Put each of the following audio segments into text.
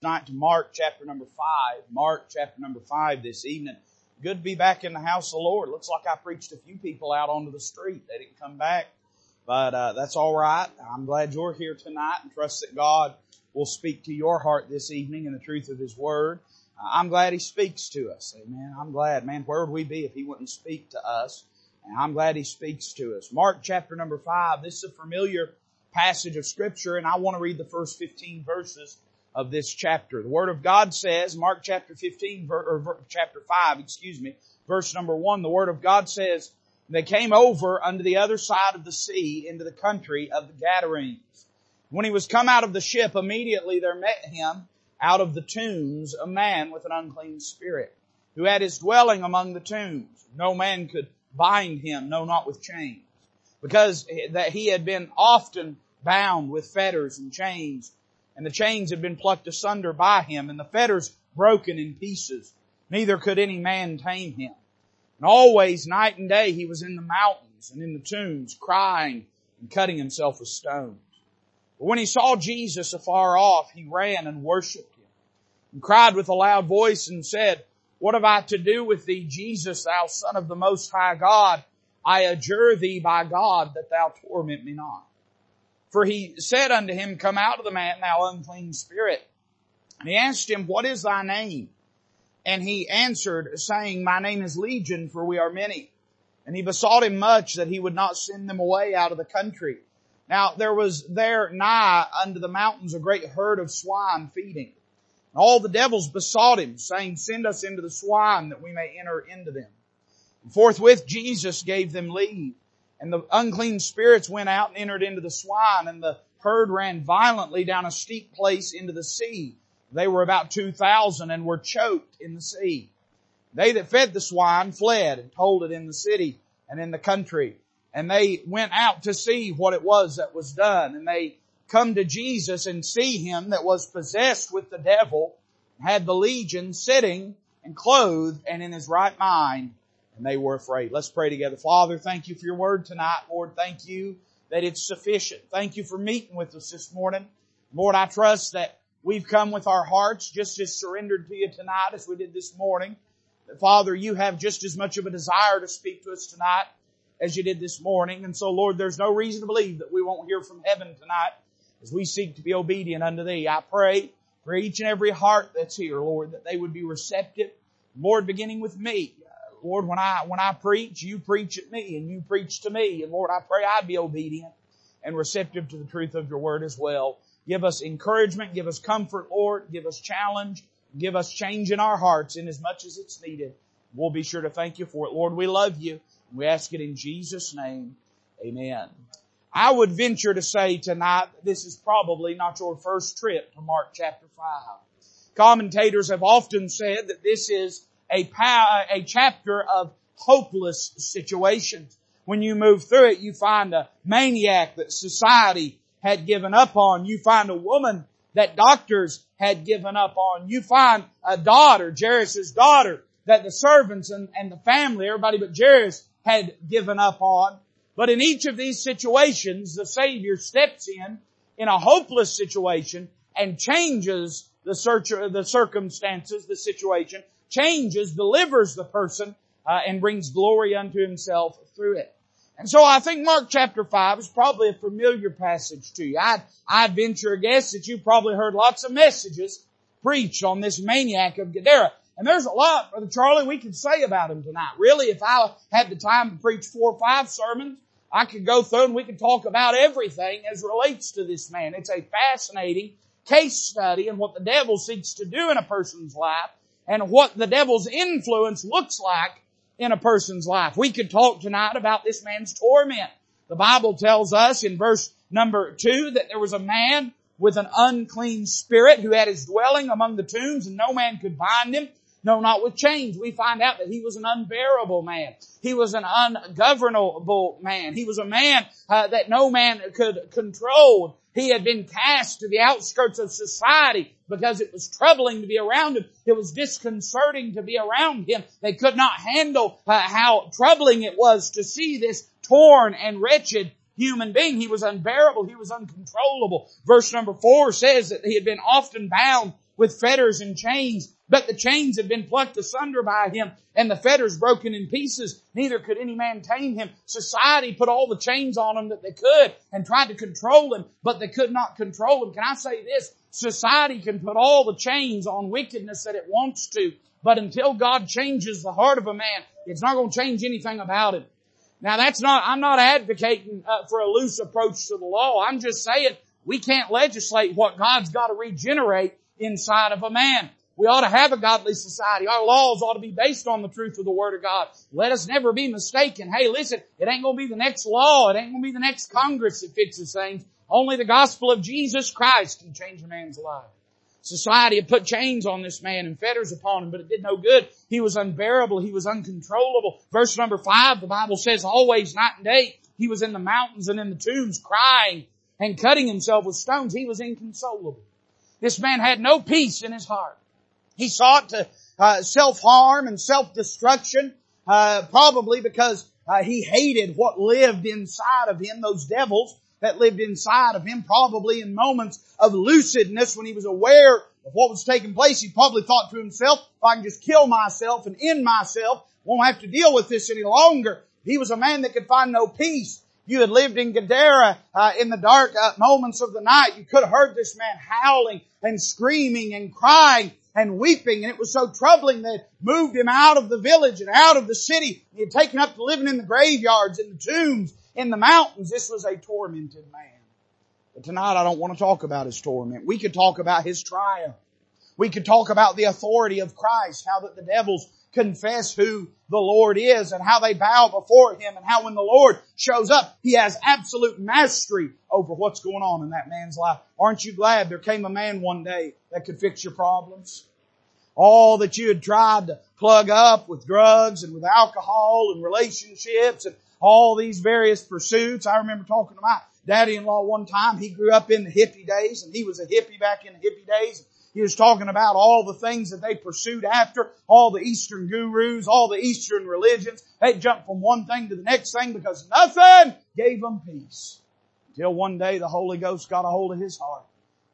tonight to Mark chapter number five. Mark chapter number five this evening. Good to be back in the house of the Lord. Looks like I preached a few people out onto the street. They didn't come back, but uh, that's all right. I'm glad you're here tonight, and trust that God will speak to your heart this evening in the truth of His Word. I'm glad He speaks to us. Amen. I'm glad, man. Where would we be if He wouldn't speak to us? And I'm glad He speaks to us. Mark chapter number five. This is a familiar passage of Scripture, and I want to read the first 15 verses of this chapter. The Word of God says, Mark chapter 15, or chapter 5, excuse me, verse number 1, the Word of God says, They came over unto the other side of the sea into the country of the Gadarenes. When he was come out of the ship, immediately there met him out of the tombs a man with an unclean spirit, who had his dwelling among the tombs. No man could bind him, no, not with chains, because that he had been often bound with fetters and chains and the chains had been plucked asunder by him, and the fetters broken in pieces. Neither could any man tame him. And always, night and day, he was in the mountains and in the tombs, crying and cutting himself with stones. But when he saw Jesus afar off, he ran and worshipped him, and cried with a loud voice and said, What have I to do with thee, Jesus, thou Son of the Most High God? I adjure thee by God that thou torment me not. For he said unto him, Come out of the man, thou unclean spirit. And he asked him, What is thy name? And he answered, saying, My name is Legion, for we are many. And he besought him much that he would not send them away out of the country. Now there was there nigh unto the mountains a great herd of swine feeding. And all the devils besought him, saying, Send us into the swine that we may enter into them. And forthwith Jesus gave them leave. And the unclean spirits went out and entered into the swine, and the herd ran violently down a steep place into the sea. They were about two thousand and were choked in the sea. They that fed the swine fled and told it in the city and in the country. And they went out to see what it was that was done. And they come to Jesus and see him that was possessed with the devil, had the legion sitting and clothed and in his right mind and they were afraid. Let's pray together. Father, thank you for your word tonight. Lord, thank you that it's sufficient. Thank you for meeting with us this morning. Lord, I trust that we've come with our hearts just as surrendered to you tonight as we did this morning. That Father, you have just as much of a desire to speak to us tonight as you did this morning. And so Lord, there's no reason to believe that we won't hear from heaven tonight as we seek to be obedient unto thee. I pray for each and every heart that's here, Lord, that they would be receptive. Lord, beginning with me, Lord, when I, when I preach, you preach at me and you preach to me. And Lord, I pray I'd be obedient and receptive to the truth of your word as well. Give us encouragement, give us comfort, Lord, give us challenge, give us change in our hearts in as much as it's needed. We'll be sure to thank you for it. Lord, we love you. We ask it in Jesus' name. Amen. I would venture to say tonight this is probably not your first trip to Mark chapter 5. Commentators have often said that this is a, a chapter of hopeless situations. When you move through it, you find a maniac that society had given up on. You find a woman that doctors had given up on. You find a daughter, Jairus' daughter, that the servants and, and the family, everybody but Jairus, had given up on. But in each of these situations, the Savior steps in, in a hopeless situation, and changes the, search, the circumstances, the situation, changes, delivers the person, uh, and brings glory unto himself through it. And so I think Mark chapter 5 is probably a familiar passage to you. I'd, I'd venture a guess that you've probably heard lots of messages preached on this maniac of Gadara. And there's a lot, Brother Charlie, we could say about him tonight. Really, if I had the time to preach four or five sermons, I could go through and we could talk about everything as relates to this man. It's a fascinating case study and what the devil seeks to do in a person's life and what the devil's influence looks like in a person's life. We could talk tonight about this man's torment. The Bible tells us in verse number two that there was a man with an unclean spirit who had his dwelling among the tombs and no man could bind him. No, not with chains. We find out that he was an unbearable man. He was an ungovernable man. He was a man uh, that no man could control. He had been cast to the outskirts of society because it was troubling to be around him. It was disconcerting to be around him. They could not handle uh, how troubling it was to see this torn and wretched human being. He was unbearable. He was uncontrollable. Verse number four says that he had been often bound with fetters and chains, but the chains had been plucked asunder by him and the fetters broken in pieces. Neither could any man tame him. Society put all the chains on him that they could and tried to control him, but they could not control him. Can I say this? Society can put all the chains on wickedness that it wants to, but until God changes the heart of a man, it's not going to change anything about him. Now that's not, I'm not advocating uh, for a loose approach to the law. I'm just saying we can't legislate what God's got to regenerate inside of a man. We ought to have a godly society. Our laws ought to be based on the truth of the Word of God. Let us never be mistaken. Hey, listen, it ain't gonna be the next law. It ain't gonna be the next Congress that fixes things. Only the gospel of Jesus Christ can change a man's life. Society had put chains on this man and fetters upon him, but it did no good. He was unbearable. He was uncontrollable. Verse number five, the Bible says, always night and day, he was in the mountains and in the tombs crying and cutting himself with stones. He was inconsolable. This man had no peace in his heart. He sought to uh, self-harm and self-destruction, uh, probably because uh, he hated what lived inside of him, those devils that lived inside of him, probably in moments of lucidness when he was aware of what was taking place. He probably thought to himself, if I can just kill myself and end myself, won't have to deal with this any longer. He was a man that could find no peace you had lived in Gadara uh, in the dark uh, moments of the night, you could have heard this man howling and screaming and crying and weeping, and it was so troubling that it moved him out of the village and out of the city. He had taken up to living in the graveyards, in the tombs, in the mountains. This was a tormented man. But tonight I don't want to talk about his torment. We could talk about his triumph. We could talk about the authority of Christ, how that the devils confess who the Lord is and how they bow before Him and how when the Lord shows up, He has absolute mastery over what's going on in that man's life. Aren't you glad there came a man one day that could fix your problems? All that you had tried to plug up with drugs and with alcohol and relationships and all these various pursuits. I remember talking to my daddy-in-law one time. He grew up in the hippie days and he was a hippie back in the hippie days. He was talking about all the things that they pursued after, all the Eastern gurus, all the Eastern religions. They jumped from one thing to the next thing because nothing gave them peace. Until one day the Holy Ghost got a hold of his heart.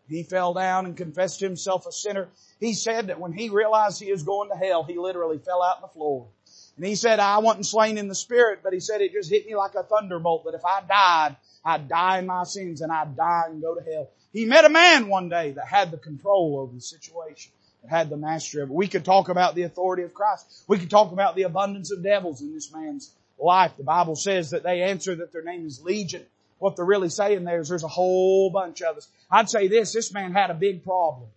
He fell down and confessed himself a sinner. He said that when he realized he was going to hell, he literally fell out on the floor. And he said, I wasn't slain in the spirit, but he said it just hit me like a thunderbolt that if I died, I'd die in my sins and I'd die and go to hell. He met a man one day that had the control over the situation, that had the mastery of it. We could talk about the authority of Christ. We could talk about the abundance of devils in this man's life. The Bible says that they answer that their name is Legion. What they're really saying there is there's a whole bunch of us. I'd say this, this man had a big problem.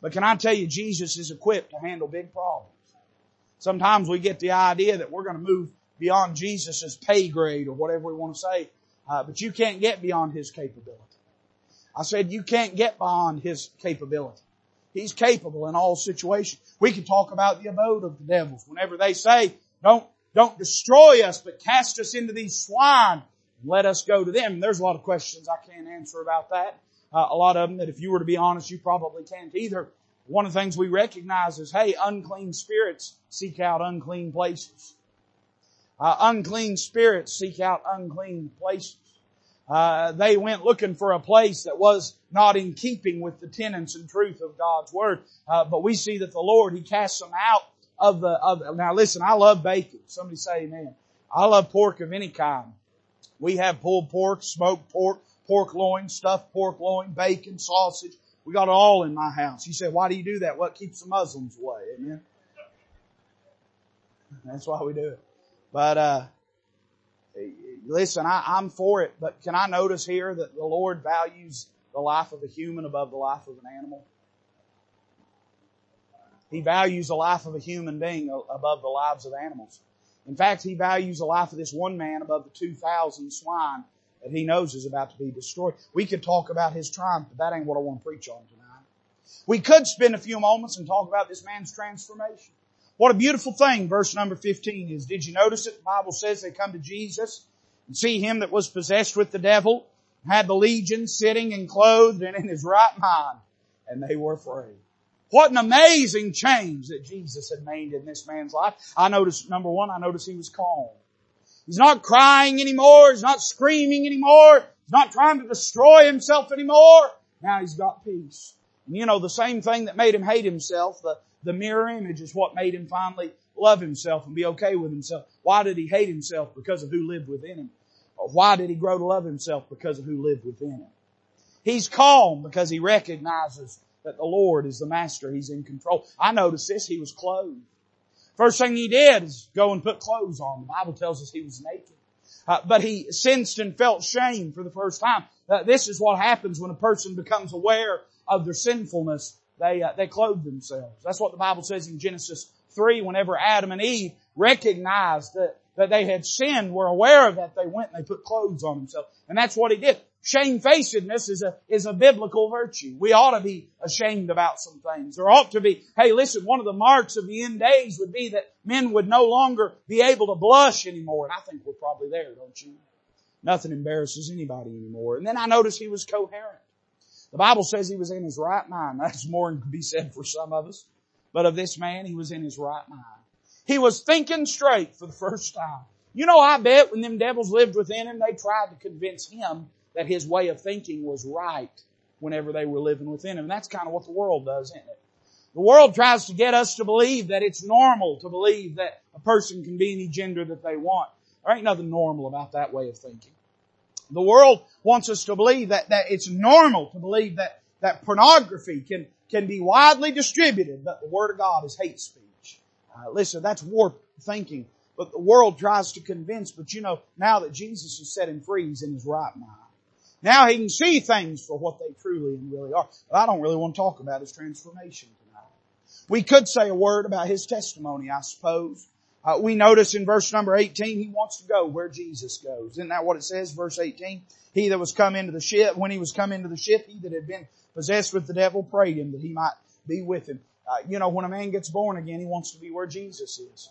But can I tell you, Jesus is equipped to handle big problems. Sometimes we get the idea that we're going to move beyond Jesus' pay grade or whatever we want to say. Uh, but you can't get beyond His capability. I said you can't get beyond His capability. He's capable in all situations. We can talk about the abode of the devils. Whenever they say, don't, don't destroy us, but cast us into these swine let us go to them. There's a lot of questions I can't answer about that. Uh, a lot of them that if you were to be honest, you probably can't either. One of the things we recognize is, hey, unclean spirits seek out unclean places. Uh, unclean spirits seek out unclean places uh, they went looking for a place that was not in keeping with the tenets and truth of God's Word. Uh, but we see that the Lord, He casts them out of the, of now listen, I love bacon. Somebody say amen. I love pork of any kind. We have pulled pork, smoked pork, pork loin, stuffed pork loin, bacon, sausage. We got it all in my house. You say, why do you do that? What keeps the Muslims away? Amen. That's why we do it. But, uh, listen, I, I'm for it, but can I notice here that the Lord values the life of a human above the life of an animal? He values the life of a human being above the lives of animals. In fact, he values the life of this one man above the 2,000 swine that he knows is about to be destroyed. We could talk about his triumph, but that ain't what I want to preach on tonight. We could spend a few moments and talk about this man's transformation. What a beautiful thing verse number 15 is. Did you notice it? The Bible says they come to Jesus and see him that was possessed with the devil, had the legion sitting and clothed and in his right mind, and they were afraid. What an amazing change that Jesus had made in this man's life. I noticed, number one, I noticed he was calm. He's not crying anymore. He's not screaming anymore. He's not trying to destroy himself anymore. Now he's got peace. And you know, the same thing that made him hate himself, the, the mirror image is what made him finally love himself and be okay with himself. Why did he hate himself? Because of who lived within him. Why did he grow to love himself? Because of who lived within him. He's calm because he recognizes that the Lord is the master. He's in control. I noticed this. He was clothed. First thing he did is go and put clothes on. The Bible tells us he was naked. Uh, but he sensed and felt shame for the first time. Uh, this is what happens when a person becomes aware of their sinfulness. They, uh, they clothe themselves. That's what the Bible says in Genesis 3 whenever Adam and Eve recognized that, that they had sinned, were aware of that, they went and they put clothes on themselves. And that's what he did. Shamefacedness is a, is a biblical virtue. We ought to be ashamed about some things. There ought to be, hey listen, one of the marks of the end days would be that men would no longer be able to blush anymore. And I think we're probably there, don't you? Nothing embarrasses anybody anymore. And then I noticed he was coherent. The Bible says he was in his right mind. That's more than could be said for some of us. But of this man, he was in his right mind. He was thinking straight for the first time. You know, I bet when them devils lived within him, they tried to convince him that his way of thinking was right whenever they were living within him. And that's kind of what the world does, isn't it? The world tries to get us to believe that it's normal to believe that a person can be any gender that they want. There ain't nothing normal about that way of thinking. The world wants us to believe that, that it's normal to believe that, that pornography can, can be widely distributed, but the Word of God is hate speech. Uh, listen, that's warped thinking. But the world tries to convince, but you know, now that Jesus has set him free, he's in his right mind. Now he can see things for what they truly and really are. But I don't really want to talk about his transformation tonight. We could say a word about his testimony, I suppose. Uh, we notice in verse number 18, he wants to go where Jesus goes. Isn't that what it says, verse 18? He that was come into the ship, when he was come into the ship, he that had been possessed with the devil prayed him that he might be with him. Uh, you know, when a man gets born again, he wants to be where Jesus is.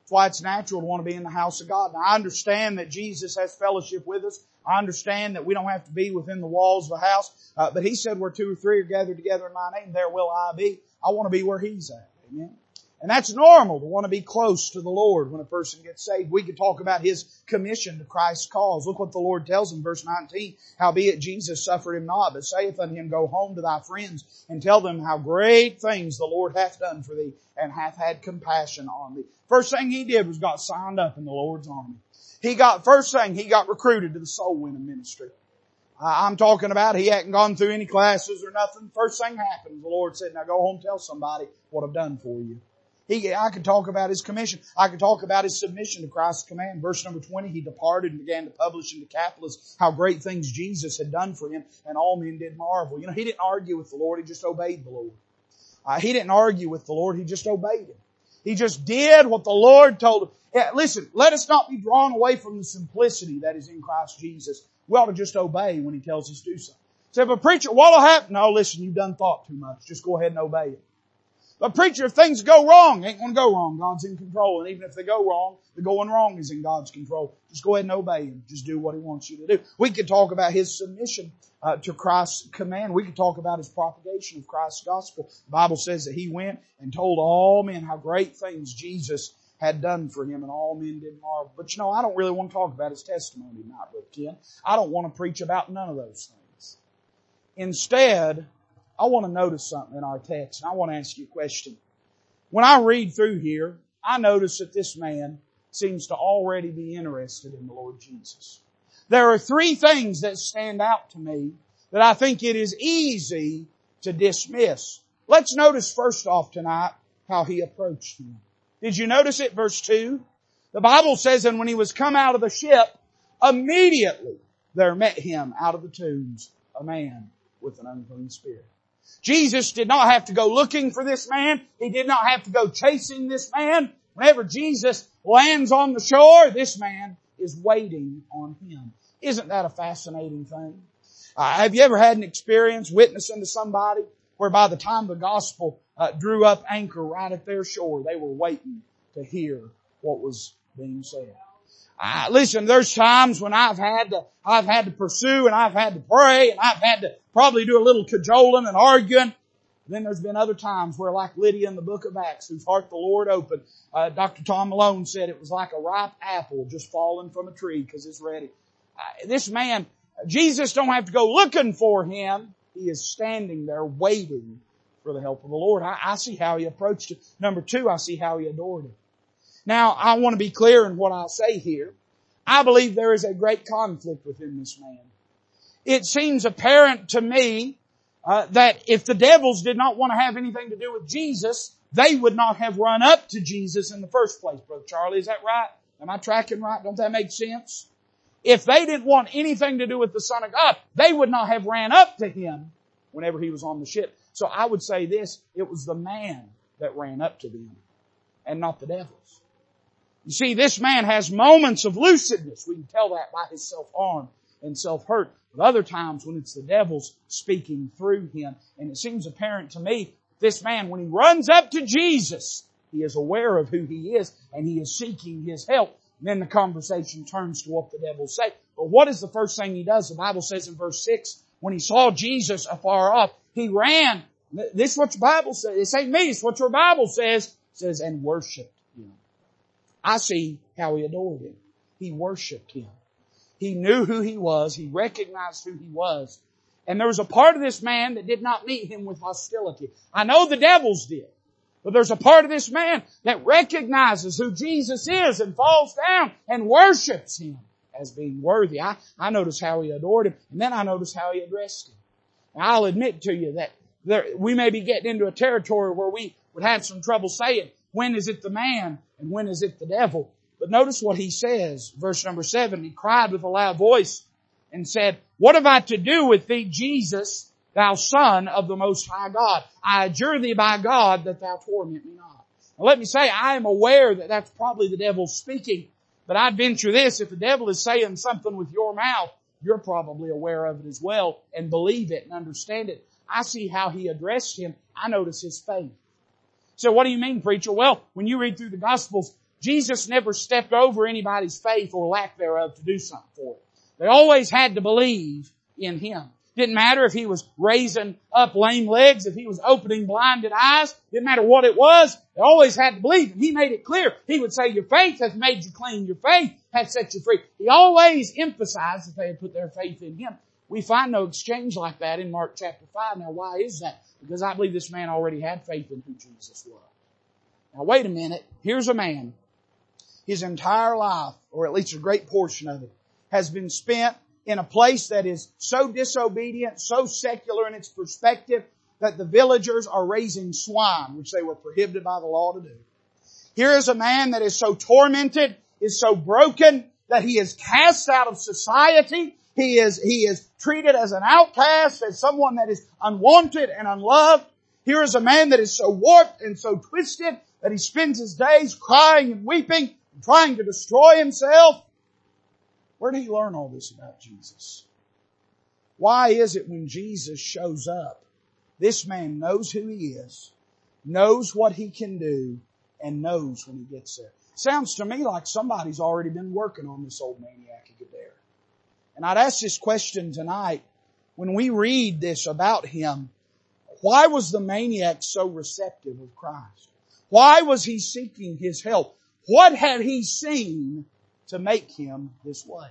That's why it's natural to want to be in the house of God. Now I understand that Jesus has fellowship with us. I understand that we don't have to be within the walls of the house. Uh, but he said where two or three are gathered together in my name, there will I be. I want to be where he's at. Amen. And that's normal to want to be close to the Lord when a person gets saved. We could talk about his commission to Christ's cause. Look what the Lord tells in verse 19. Howbeit Jesus suffered him not, but saith unto him, Go home to thy friends and tell them how great things the Lord hath done for thee and hath had compassion on thee. First thing he did was got signed up in the Lord's army. He got, first thing, he got recruited to the soul winning ministry. I'm talking about he hadn't gone through any classes or nothing. First thing happened, the Lord said, now go home tell somebody what I've done for you. He, I could talk about his commission. I could talk about his submission to Christ's command. Verse number 20, he departed and began to publish in Decapolis how great things Jesus had done for him, and all men did marvel. You know, he didn't argue with the Lord, he just obeyed the Lord. Uh, he didn't argue with the Lord, he just obeyed him. He just did what the Lord told him. Yeah, listen, let us not be drawn away from the simplicity that is in Christ Jesus. We ought to just obey when he tells us to do something. Say, but preacher, what'll happen? No, listen, you've done thought too much. Just go ahead and obey it. But preacher, if things go wrong, ain't gonna go wrong. God's in control. And even if they go wrong, the going wrong is in God's control. Just go ahead and obey Him. Just do what He wants you to do. We could talk about His submission uh, to Christ's command. We could talk about His propagation of Christ's gospel. The Bible says that He went and told all men how great things Jesus had done for him and all men did marvel. But you know, I don't really want to talk about his testimony tonight, Brother Ken. I don't want to preach about none of those things. Instead, I want to notice something in our text, and I want to ask you a question. When I read through here, I notice that this man seems to already be interested in the Lord Jesus. There are three things that stand out to me that I think it is easy to dismiss. Let's notice first off tonight how he approached him. Did you notice it? Verse 2. The Bible says, and when he was come out of the ship, immediately there met him out of the tombs a man with an unclean spirit. Jesus did not have to go looking for this man. He did not have to go chasing this man. Whenever Jesus lands on the shore, this man is waiting on him. Isn't that a fascinating thing? Uh, have you ever had an experience witnessing to somebody where by the time the gospel uh, drew up anchor right at their shore, they were waiting to hear what was being said? Uh, listen, there's times when I've had to, I've had to pursue and I've had to pray and I've had to probably do a little cajoling and arguing. Then there's been other times where like Lydia in the book of Acts, whose heart the Lord opened, uh, Dr. Tom Malone said it was like a ripe apple just falling from a tree because it's ready. Uh, this man, Jesus don't have to go looking for him. he is standing there waiting for the help of the Lord. I, I see how he approached it. Number two, I see how he adored it. Now, I want to be clear in what I say here. I believe there is a great conflict within this man. It seems apparent to me uh, that if the devils did not want to have anything to do with Jesus, they would not have run up to Jesus in the first place, Brother Charlie. Is that right? Am I tracking right? Don't that make sense? If they didn't want anything to do with the Son of God, they would not have ran up to him whenever he was on the ship. So I would say this, it was the man that ran up to them and not the devils. You see, this man has moments of lucidness. We can tell that by his self-harm and self-hurt. But other times when it's the devils speaking through him. And it seems apparent to me, this man, when he runs up to Jesus, he is aware of who he is and he is seeking his help. And then the conversation turns to what the devil say. But what is the first thing he does? The Bible says in verse 6, when he saw Jesus afar off, he ran. This is what your Bible says. It ain't me, it's what your Bible says. It says, and worshiped I see how he adored him. He worshiped him. He knew who he was. He recognized who he was. And there was a part of this man that did not meet him with hostility. I know the devils did. But there's a part of this man that recognizes who Jesus is and falls down and worships him as being worthy. I, I notice how he adored him, and then I notice how he addressed him. Now, I'll admit to you that there, we may be getting into a territory where we would have some trouble saying, when is it the man and when is it the devil? But notice what he says, verse number seven. He cried with a loud voice and said, What have I to do with thee, Jesus, thou son of the most high God? I adjure thee by God that thou torment me not. Now let me say, I am aware that that's probably the devil speaking, but I'd venture this, if the devil is saying something with your mouth, you're probably aware of it as well and believe it and understand it. I see how he addressed him. I notice his faith. So what do you mean, preacher? Well, when you read through the Gospels, Jesus never stepped over anybody's faith or lack thereof to do something for it. They always had to believe in Him. Didn't matter if He was raising up lame legs, if He was opening blinded eyes, didn't matter what it was, they always had to believe. And He made it clear. He would say, your faith has made you clean, your faith has set you free. He always emphasized that they had put their faith in Him. We find no exchange like that in Mark chapter 5. Now why is that? Because I believe this man already had faith in who Jesus was. Now wait a minute. Here's a man. His entire life, or at least a great portion of it, has been spent in a place that is so disobedient, so secular in its perspective, that the villagers are raising swine, which they were prohibited by the law to do. Here is a man that is so tormented, is so broken, that he is cast out of society, he is, he is treated as an outcast, as someone that is unwanted and unloved. Here is a man that is so warped and so twisted that he spends his days crying and weeping and trying to destroy himself. Where did he learn all this about Jesus? Why is it when Jesus shows up, this man knows who he is, knows what he can do, and knows when he gets there? Sounds to me like somebody's already been working on this old maniac Gadara. And I'd ask this question tonight. When we read this about him, why was the maniac so receptive of Christ? Why was he seeking his help? What had he seen to make him this way?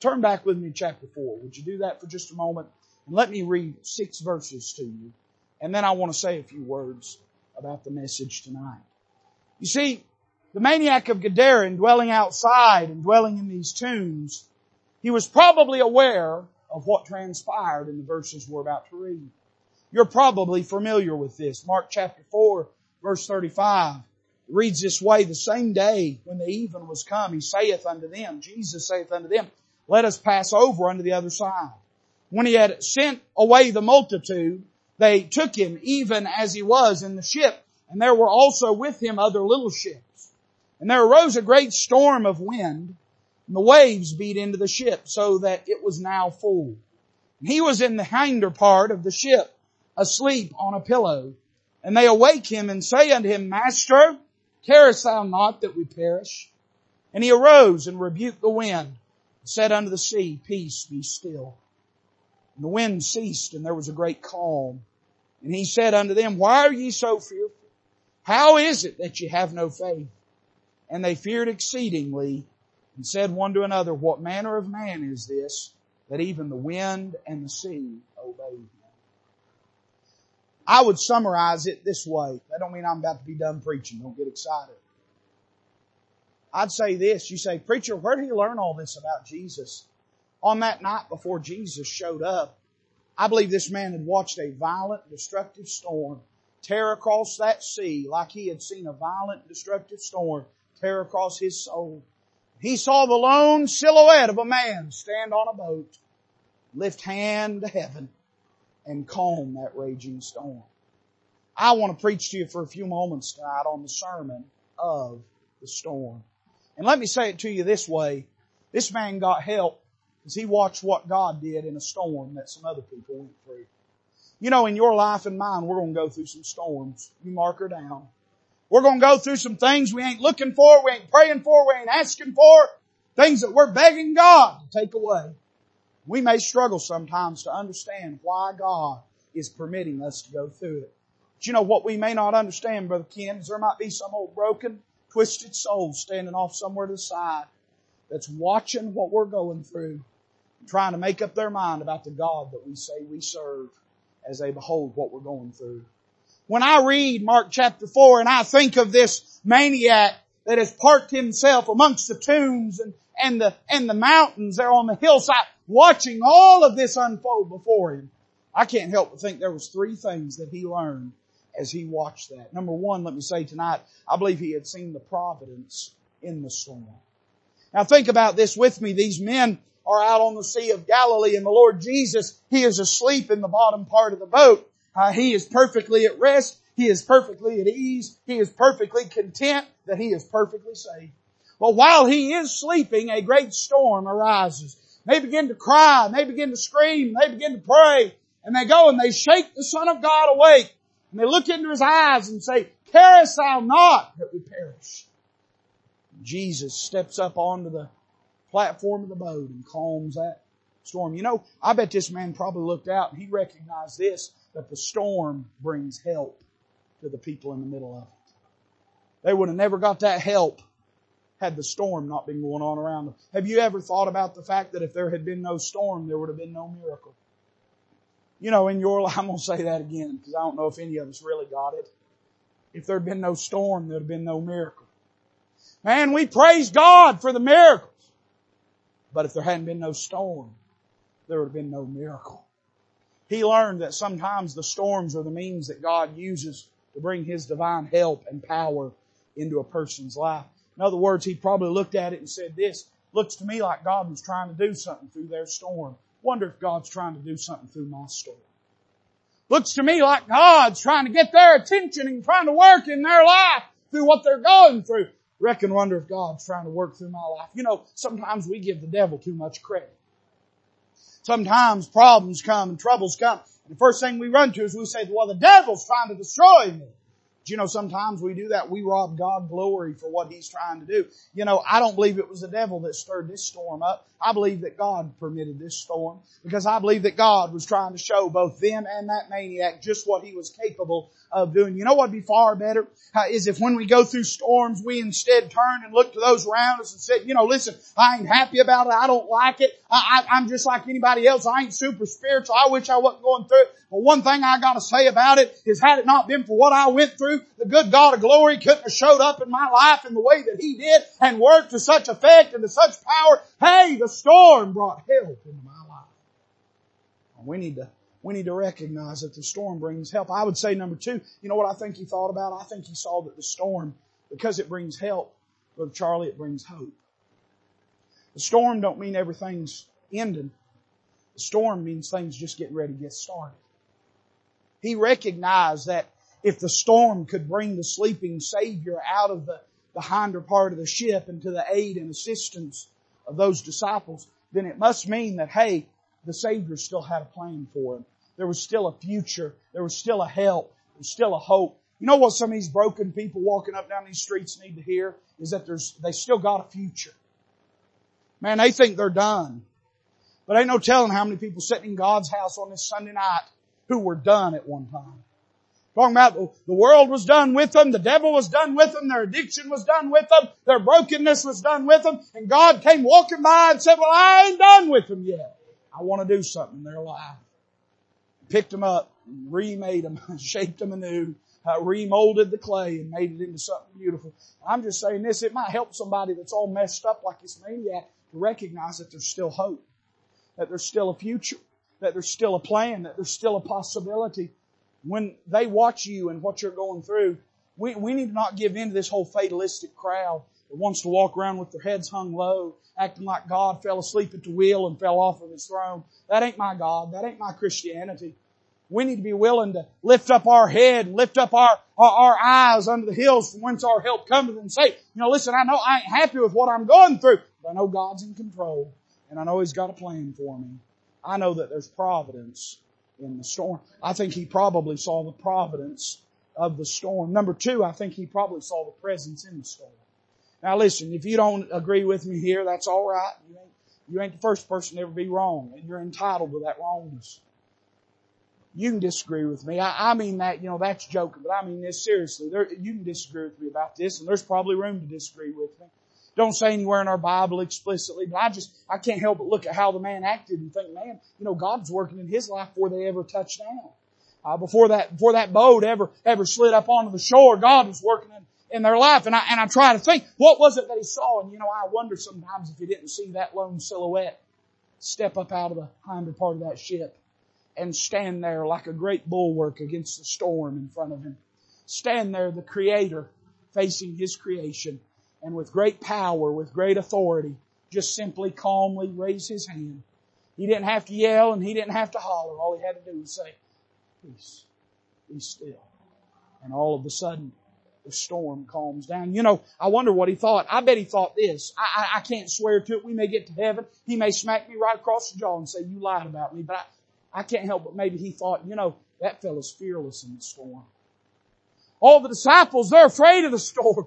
Turn back with me to chapter 4. Would you do that for just a moment? And let me read six verses to you. And then I want to say a few words about the message tonight. You see, the maniac of Gadara, dwelling outside and dwelling in these tombs, he was probably aware of what transpired in the verses we're about to read. You're probably familiar with this. Mark chapter 4 verse 35 reads this way, the same day when the even was come, he saith unto them, Jesus saith unto them, let us pass over unto the other side. When he had sent away the multitude, they took him even as he was in the ship, and there were also with him other little ships. And there arose a great storm of wind, and the waves beat into the ship so that it was now full. He was in the hinder part of the ship, asleep on a pillow. And they awake him and say unto him, Master, carest thou not that we perish? And he arose and rebuked the wind, and said unto the sea, Peace, be still. And the wind ceased, and there was a great calm. And he said unto them, Why are ye so fearful? How is it that ye have no faith? And they feared exceedingly and said one to another, what manner of man is this that even the wind and the sea obey him? I would summarize it this way. That don't mean I'm about to be done preaching. Don't get excited. I'd say this. You say, preacher, where did you learn all this about Jesus? On that night before Jesus showed up, I believe this man had watched a violent, destructive storm tear across that sea like he had seen a violent, destructive storm tear across his soul. He saw the lone silhouette of a man stand on a boat, lift hand to heaven, and calm that raging storm. I want to preach to you for a few moments tonight on the sermon of the storm. And let me say it to you this way. This man got help because he watched what God did in a storm that some other people went through. You know, in your life and mine, we're going to go through some storms. You mark her down. We're going to go through some things we ain't looking for, we ain't praying for, we ain't asking for, things that we're begging God to take away. We may struggle sometimes to understand why God is permitting us to go through it. But you know what we may not understand, Brother Ken, is there might be some old broken, twisted soul standing off somewhere to the side that's watching what we're going through, trying to make up their mind about the God that we say we serve as they behold what we're going through. When I read Mark chapter 4 and I think of this maniac that has parked himself amongst the tombs and, and the, and the mountains there on the hillside, watching all of this unfold before him, I can't help but think there was three things that he learned as he watched that. Number one, let me say tonight, I believe he had seen the providence in the storm. Now think about this with me. These men are out on the Sea of Galilee and the Lord Jesus, He is asleep in the bottom part of the boat. Uh, he is perfectly at rest. He is perfectly at ease. He is perfectly content that He is perfectly safe. But while He is sleeping, a great storm arises. They begin to cry, they begin to scream, they begin to pray, and they go and they shake the Son of God awake. And they look into his eyes and say, carest thou not that we perish? Jesus steps up onto the platform of the boat and calms that storm. You know, I bet this man probably looked out and he recognized this, that the storm brings help to the people in the middle of it. They would have never got that help had the storm not been going on around them. Have you ever thought about the fact that if there had been no storm, there would have been no miracle? You know, in your life, I'm going to say that again because I don't know if any of us really got it. If there had been no storm, there'd have been no miracle. Man, we praise God for the miracles. But if there hadn't been no storm, there would have been no miracle. He learned that sometimes the storms are the means that God uses to bring His divine help and power into a person's life. In other words, he probably looked at it and said this, looks to me like God was trying to do something through their storm. Wonder if God's trying to do something through my storm. Looks to me like God's trying to get their attention and trying to work in their life through what they're going through. Reckon wonder if God's trying to work through my life. You know, sometimes we give the devil too much credit. Sometimes problems come and troubles come. And the first thing we run to is we say, well, the devil's trying to destroy me you know sometimes we do that? We rob God glory for what He's trying to do. You know, I don't believe it was the devil that stirred this storm up. I believe that God permitted this storm because I believe that God was trying to show both them and that maniac just what He was capable of doing. You know what would be far better? Uh, is if when we go through storms, we instead turn and look to those around us and said, you know, listen, I ain't happy about it. I don't like it. I, I, I'm just like anybody else. I ain't super spiritual. I wish I wasn't going through it. But one thing I gotta say about it is had it not been for what I went through, the good God of glory couldn't have showed up in my life in the way that He did and worked to such effect and to such power. Hey, the storm brought help into my life. We need to we need to recognize that the storm brings help. I would say number two, you know what I think he thought about? I think he saw that the storm, because it brings help, Brother Charlie, it brings hope. The storm don't mean everything's ending. The storm means things just getting ready to get started. He recognized that if the storm could bring the sleeping Savior out of the, the hinder part of the ship and to the aid and assistance of those disciples, then it must mean that, hey, the Savior still had a plan for him. There was still a future. There was still a help. There was still a hope. You know what some of these broken people walking up down these streets need to hear? Is that there's, they still got a future. Man, they think they're done. But ain't no telling how many people sitting in God's house on this Sunday night who were done at one time. Talking about the world was done with them, the devil was done with them, their addiction was done with them, their brokenness was done with them, and God came walking by and said, well I ain't done with them yet. I want to do something in their life. Picked them up, remade them, shaped them anew, uh, remolded the clay and made it into something beautiful. I'm just saying this, it might help somebody that's all messed up like this maniac to recognize that there's still hope, that there's still a future, that there's still a plan, that there's still a possibility. When they watch you and what you're going through, we, we need to not give in to this whole fatalistic crowd that wants to walk around with their heads hung low, acting like God fell asleep at the wheel and fell off of his throne. That ain't my God. That ain't my Christianity. We need to be willing to lift up our head lift up our, our, our eyes under the hills from whence our help cometh and say, you know, listen, I know I ain't happy with what I'm going through, but I know God's in control and I know He's got a plan for me. I know that there's providence in the storm. I think He probably saw the providence of the storm. Number two, I think He probably saw the presence in the storm. Now listen, if you don't agree with me here, that's alright. You ain't, you ain't the first person to ever be wrong, and you're entitled to that wrongness. You can disagree with me. I, I mean that, you know, that's joking, but I mean this seriously. There, you can disagree with me about this, and there's probably room to disagree with me. Don't say anywhere in our Bible explicitly, but I just, I can't help but look at how the man acted and think, man, you know, God's working in his life before they ever touched down. Uh, before that, before that boat ever, ever slid up onto the shore, God was working in in their life. And I, and I try to think, what was it that he saw? And you know, I wonder sometimes if he didn't see that lone silhouette step up out of the hinder part of that ship and stand there like a great bulwark against the storm in front of him. Stand there, the creator, facing his creation and with great power, with great authority, just simply calmly raise his hand. He didn't have to yell and he didn't have to holler. All he had to do was say, peace, be still. And all of a sudden, the storm calms down. You know, I wonder what he thought. I bet he thought this. I, I, I can't swear to it. We may get to heaven. He may smack me right across the jaw and say, you lied about me. But I, I can't help but maybe he thought, you know, that fellow's fearless in the storm. All the disciples, they're afraid of the storm.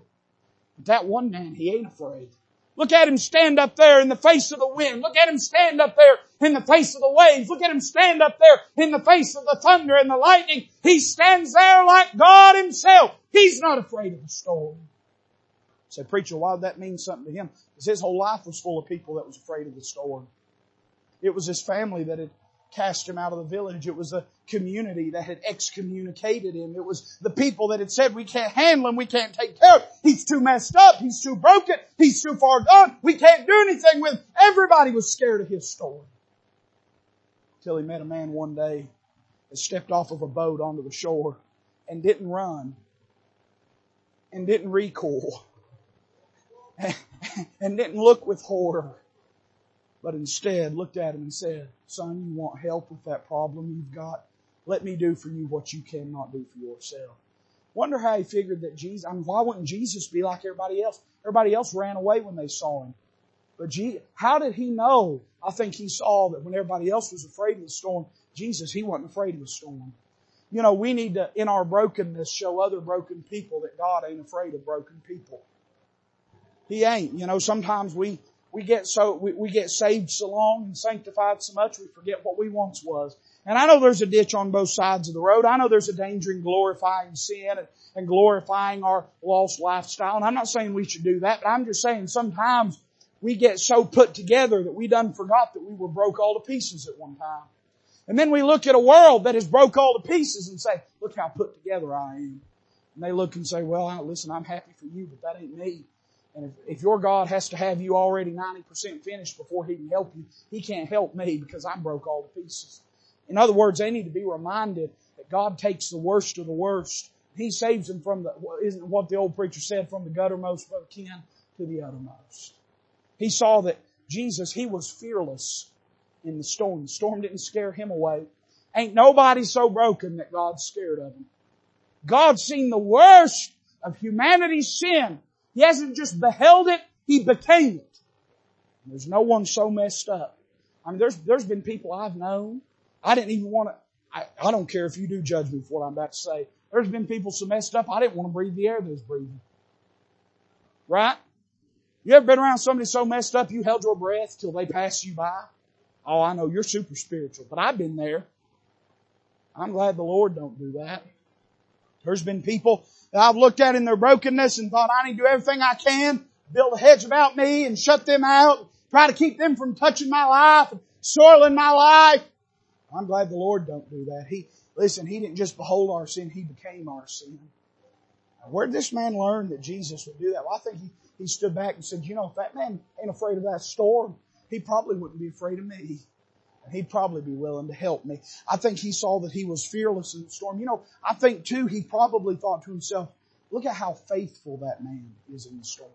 But that one man, he ain't afraid. Look at him stand up there in the face of the wind. Look at him stand up there in the face of the waves. Look at him stand up there in the face of the thunder and the lightning. He stands there like God himself. He's not afraid of the storm. Say, preacher, why would that mean something to him? Because his whole life was full of people that was afraid of the storm. It was his family that had cast him out of the village. It was the community that had excommunicated him. It was the people that had said, we can't handle him, we can't take care of him. He's too messed up, he's too broken, he's too far gone, we can't do anything with him. Everybody was scared of his story. Till he met a man one day that stepped off of a boat onto the shore and didn't run and didn't recoil and didn't look with horror but instead looked at him and said, son, you want help with that problem you've got? Let me do for you what you cannot do for yourself. Wonder how he figured that Jesus, I mean, why wouldn't Jesus be like everybody else? Everybody else ran away when they saw him. But Jesus, how did he know? I think he saw that when everybody else was afraid of the storm, Jesus, he wasn't afraid of the storm. You know, we need to, in our brokenness, show other broken people that God ain't afraid of broken people. He ain't. You know, sometimes we, we get so, we, we get saved so long and sanctified so much we forget what we once was. And I know there's a ditch on both sides of the road. I know there's a danger in glorifying sin and, and glorifying our lost lifestyle. And I'm not saying we should do that, but I'm just saying sometimes we get so put together that we done forgot that we were broke all to pieces at one time. And then we look at a world that is broke all to pieces and say, look how put together I am. And they look and say, well, listen, I'm happy for you, but that ain't me. And if, if your God has to have you already 90% finished before He can help you, He can't help me because I'm broke all to pieces. In other words, they need to be reminded that God takes the worst of the worst. He saves them from the, isn't what the old preacher said, from the guttermost of kin to the uttermost. He saw that Jesus, He was fearless in the storm. The storm didn't scare Him away. Ain't nobody so broken that God's scared of him. God's seen the worst of humanity's sin he hasn't just beheld it, he became it. There's no one so messed up. I mean, there's, there's been people I've known. I didn't even want to, I, I don't care if you do judge me for what I'm about to say. There's been people so messed up, I didn't want to breathe the air they was breathing. Right? You ever been around somebody so messed up you held your breath till they pass you by? Oh, I know you're super spiritual, but I've been there. I'm glad the Lord don't do that. There's been people that I've looked at in their brokenness and thought I need to do everything I can, build a hedge about me and shut them out, try to keep them from touching my life and soiling my life. I'm glad the Lord don't do that. He, Listen, he didn't just behold our sin, he became our sin. Where did this man learn that Jesus would do that? Well, I think he, he stood back and said, you know, if that man ain't afraid of that storm, he probably wouldn't be afraid of me. He'd probably be willing to help me. I think he saw that he was fearless in the storm. You know, I think too, he probably thought to himself, look at how faithful that man is in the storm.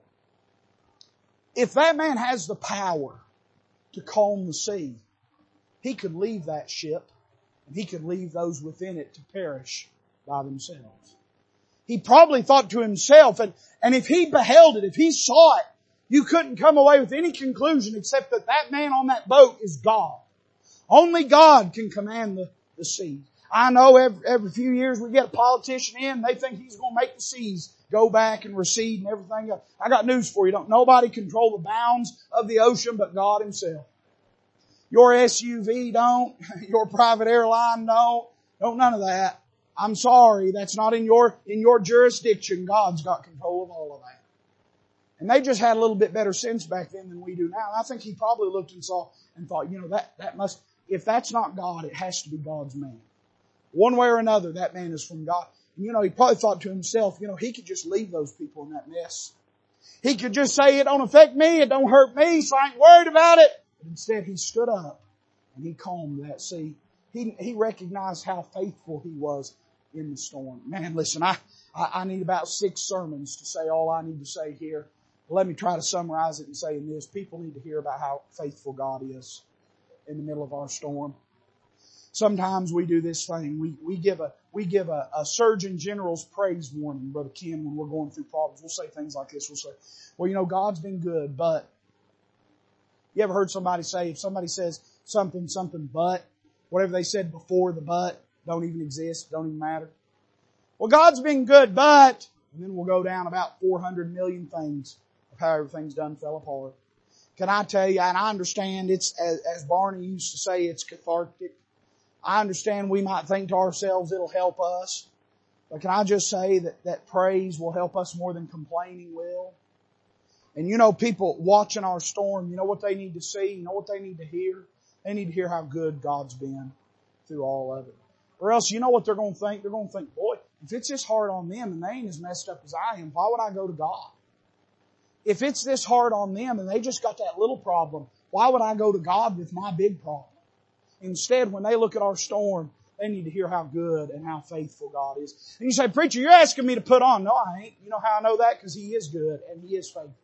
If that man has the power to calm the sea, he could leave that ship and he could leave those within it to perish by themselves. He probably thought to himself, and, and if he beheld it, if he saw it, you couldn't come away with any conclusion except that that man on that boat is God. Only God can command the, the sea. I know every, every few years we get a politician in, they think he's going to make the seas go back and recede and everything else. I got news for you. Don't nobody control the bounds of the ocean but God himself. Your SUV don't, your private airline don't, don't none of that. I'm sorry, that's not in your, in your jurisdiction. God's got control of all of that. And they just had a little bit better sense back then than we do now. I think he probably looked and saw and thought, you know, that, that must, if that's not God, it has to be God's man. One way or another, that man is from God. And you know, he probably thought to himself, you know, he could just leave those people in that mess. He could just say, it don't affect me, it don't hurt me, so I ain't worried about it. But instead he stood up and he calmed that sea. He, he recognized how faithful he was in the storm. Man, listen, I, I, I need about six sermons to say all I need to say here. Let me try to summarize it and say in this. People need to hear about how faithful God is in the middle of our storm. Sometimes we do this thing. We, we give a, we give a, a Surgeon General's praise warning, Brother Ken, when we're going through problems. We'll say things like this. We'll say, well, you know, God's been good, but you ever heard somebody say, if somebody says something, something, but, whatever they said before the but don't even exist, don't even matter. Well, God's been good, but, and then we'll go down about 400 million things of how everything's done fell apart. Can I tell you, and I understand it's, as, as Barney used to say, it's cathartic. I understand we might think to ourselves it'll help us. But can I just say that, that praise will help us more than complaining will? And you know, people watching our storm, you know what they need to see? You know what they need to hear? They need to hear how good God's been through all of it. Or else you know what they're going to think? They're going to think, boy, if it's this hard on them and they ain't as messed up as I am, why would I go to God? If it's this hard on them and they just got that little problem, why would I go to God with my big problem? Instead, when they look at our storm, they need to hear how good and how faithful God is. And you say, preacher, you're asking me to put on. No, I ain't. You know how I know that? Because He is good and He is faithful.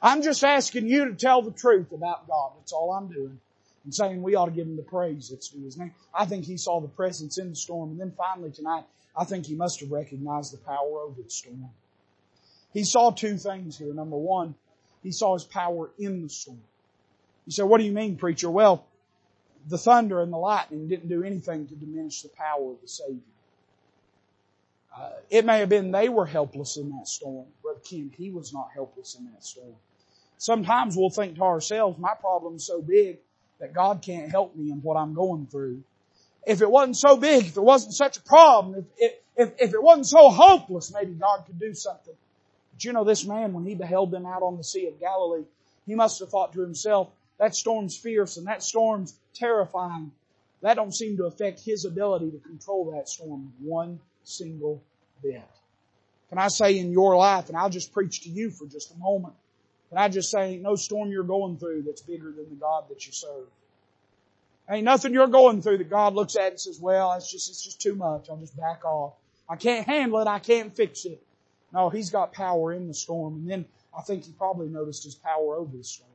I'm just asking you to tell the truth about God. That's all I'm doing. And saying we ought to give Him the praise that's due His name. I think He saw the presence in the storm. And then finally tonight, I think He must have recognized the power over the storm. He saw two things here. Number one, He saw His power in the storm. You say, what do you mean, preacher? Well, the thunder and the lightning didn't do anything to diminish the power of the Savior. Uh, it may have been they were helpless in that storm. Brother Ken, he was not helpless in that storm. Sometimes we'll think to ourselves, my problem's so big that God can't help me in what I'm going through. If it wasn't so big, if it wasn't such a problem, if, if, if it wasn't so hopeless, maybe God could do something. But you know, this man, when he beheld them out on the Sea of Galilee, he must have thought to himself, that storm's fierce and that storm's terrifying. That don't seem to affect his ability to control that storm one single bit. Can I say in your life, and I'll just preach to you for just a moment, can I just say, ain't no storm you're going through that's bigger than the God that you serve. Ain't nothing you're going through that God looks at and says, well, it's just, it's just too much. I'll just back off. I can't handle it. I can't fix it. No, He's got power in the storm. And then I think He probably noticed His power over the storm.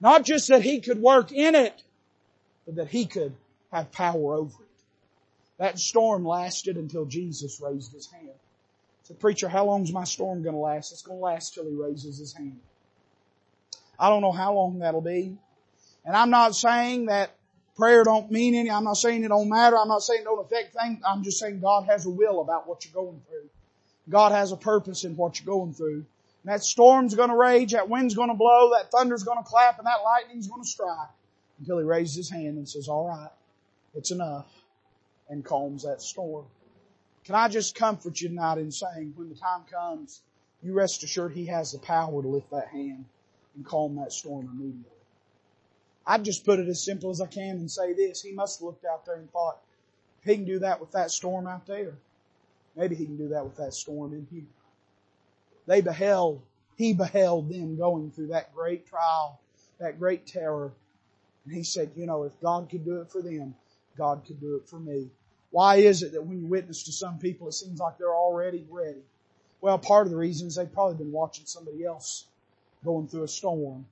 Not just that He could work in it, but that He could have power over it. That storm lasted until Jesus raised His hand. Said, preacher, how long's my storm going to last? It's going to last till He raises His hand. I don't know how long that'll be. And I'm not saying that prayer don't mean any. I'm not saying it don't matter. I'm not saying it don't affect things. I'm just saying God has a will about what you're going through. God has a purpose in what you're going through. And that storm's gonna rage, that wind's gonna blow, that thunder's gonna clap, and that lightning's gonna strike until he raises his hand and says, all right, it's enough, and calms that storm. Can I just comfort you tonight in saying when the time comes, you rest assured he has the power to lift that hand and calm that storm immediately. I'd just put it as simple as I can and say this. He must have looked out there and thought, He can do that with that storm out there, maybe He can do that with that storm in here. They beheld, He beheld them going through that great trial, that great terror. And He said, you know, if God could do it for them, God could do it for me. Why is it that when you witness to some people, it seems like they're already ready? Well, part of the reason is they've probably been watching somebody else going through a storm.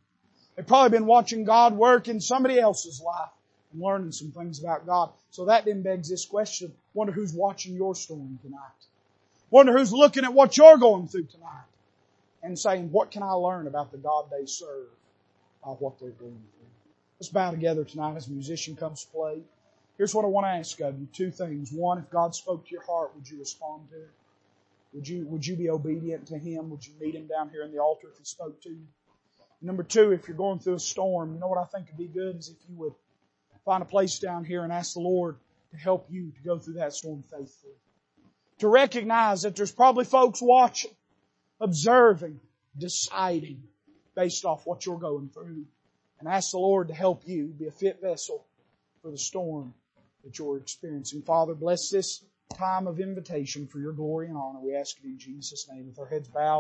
They've probably been watching God work in somebody else's life and learning some things about God. So that then begs this question. Wonder who's watching your storm tonight. Wonder who's looking at what you're going through tonight and saying, what can I learn about the God they serve by what they're going through? Let's bow together tonight as a musician comes to play. Here's what I want to ask of you. Two things. One, if God spoke to your heart, would you respond to it? Would you, would you be obedient to Him? Would you meet Him down here in the altar if He spoke to you? Number two, if you're going through a storm, you know what I think would be good is if you would find a place down here and ask the Lord to help you to go through that storm faithfully. To recognize that there's probably folks watching, observing, deciding based off what you're going through. And ask the Lord to help you be a fit vessel for the storm that you're experiencing. Father, bless this time of invitation for your glory and honor. We ask it in Jesus' name with our heads bowed.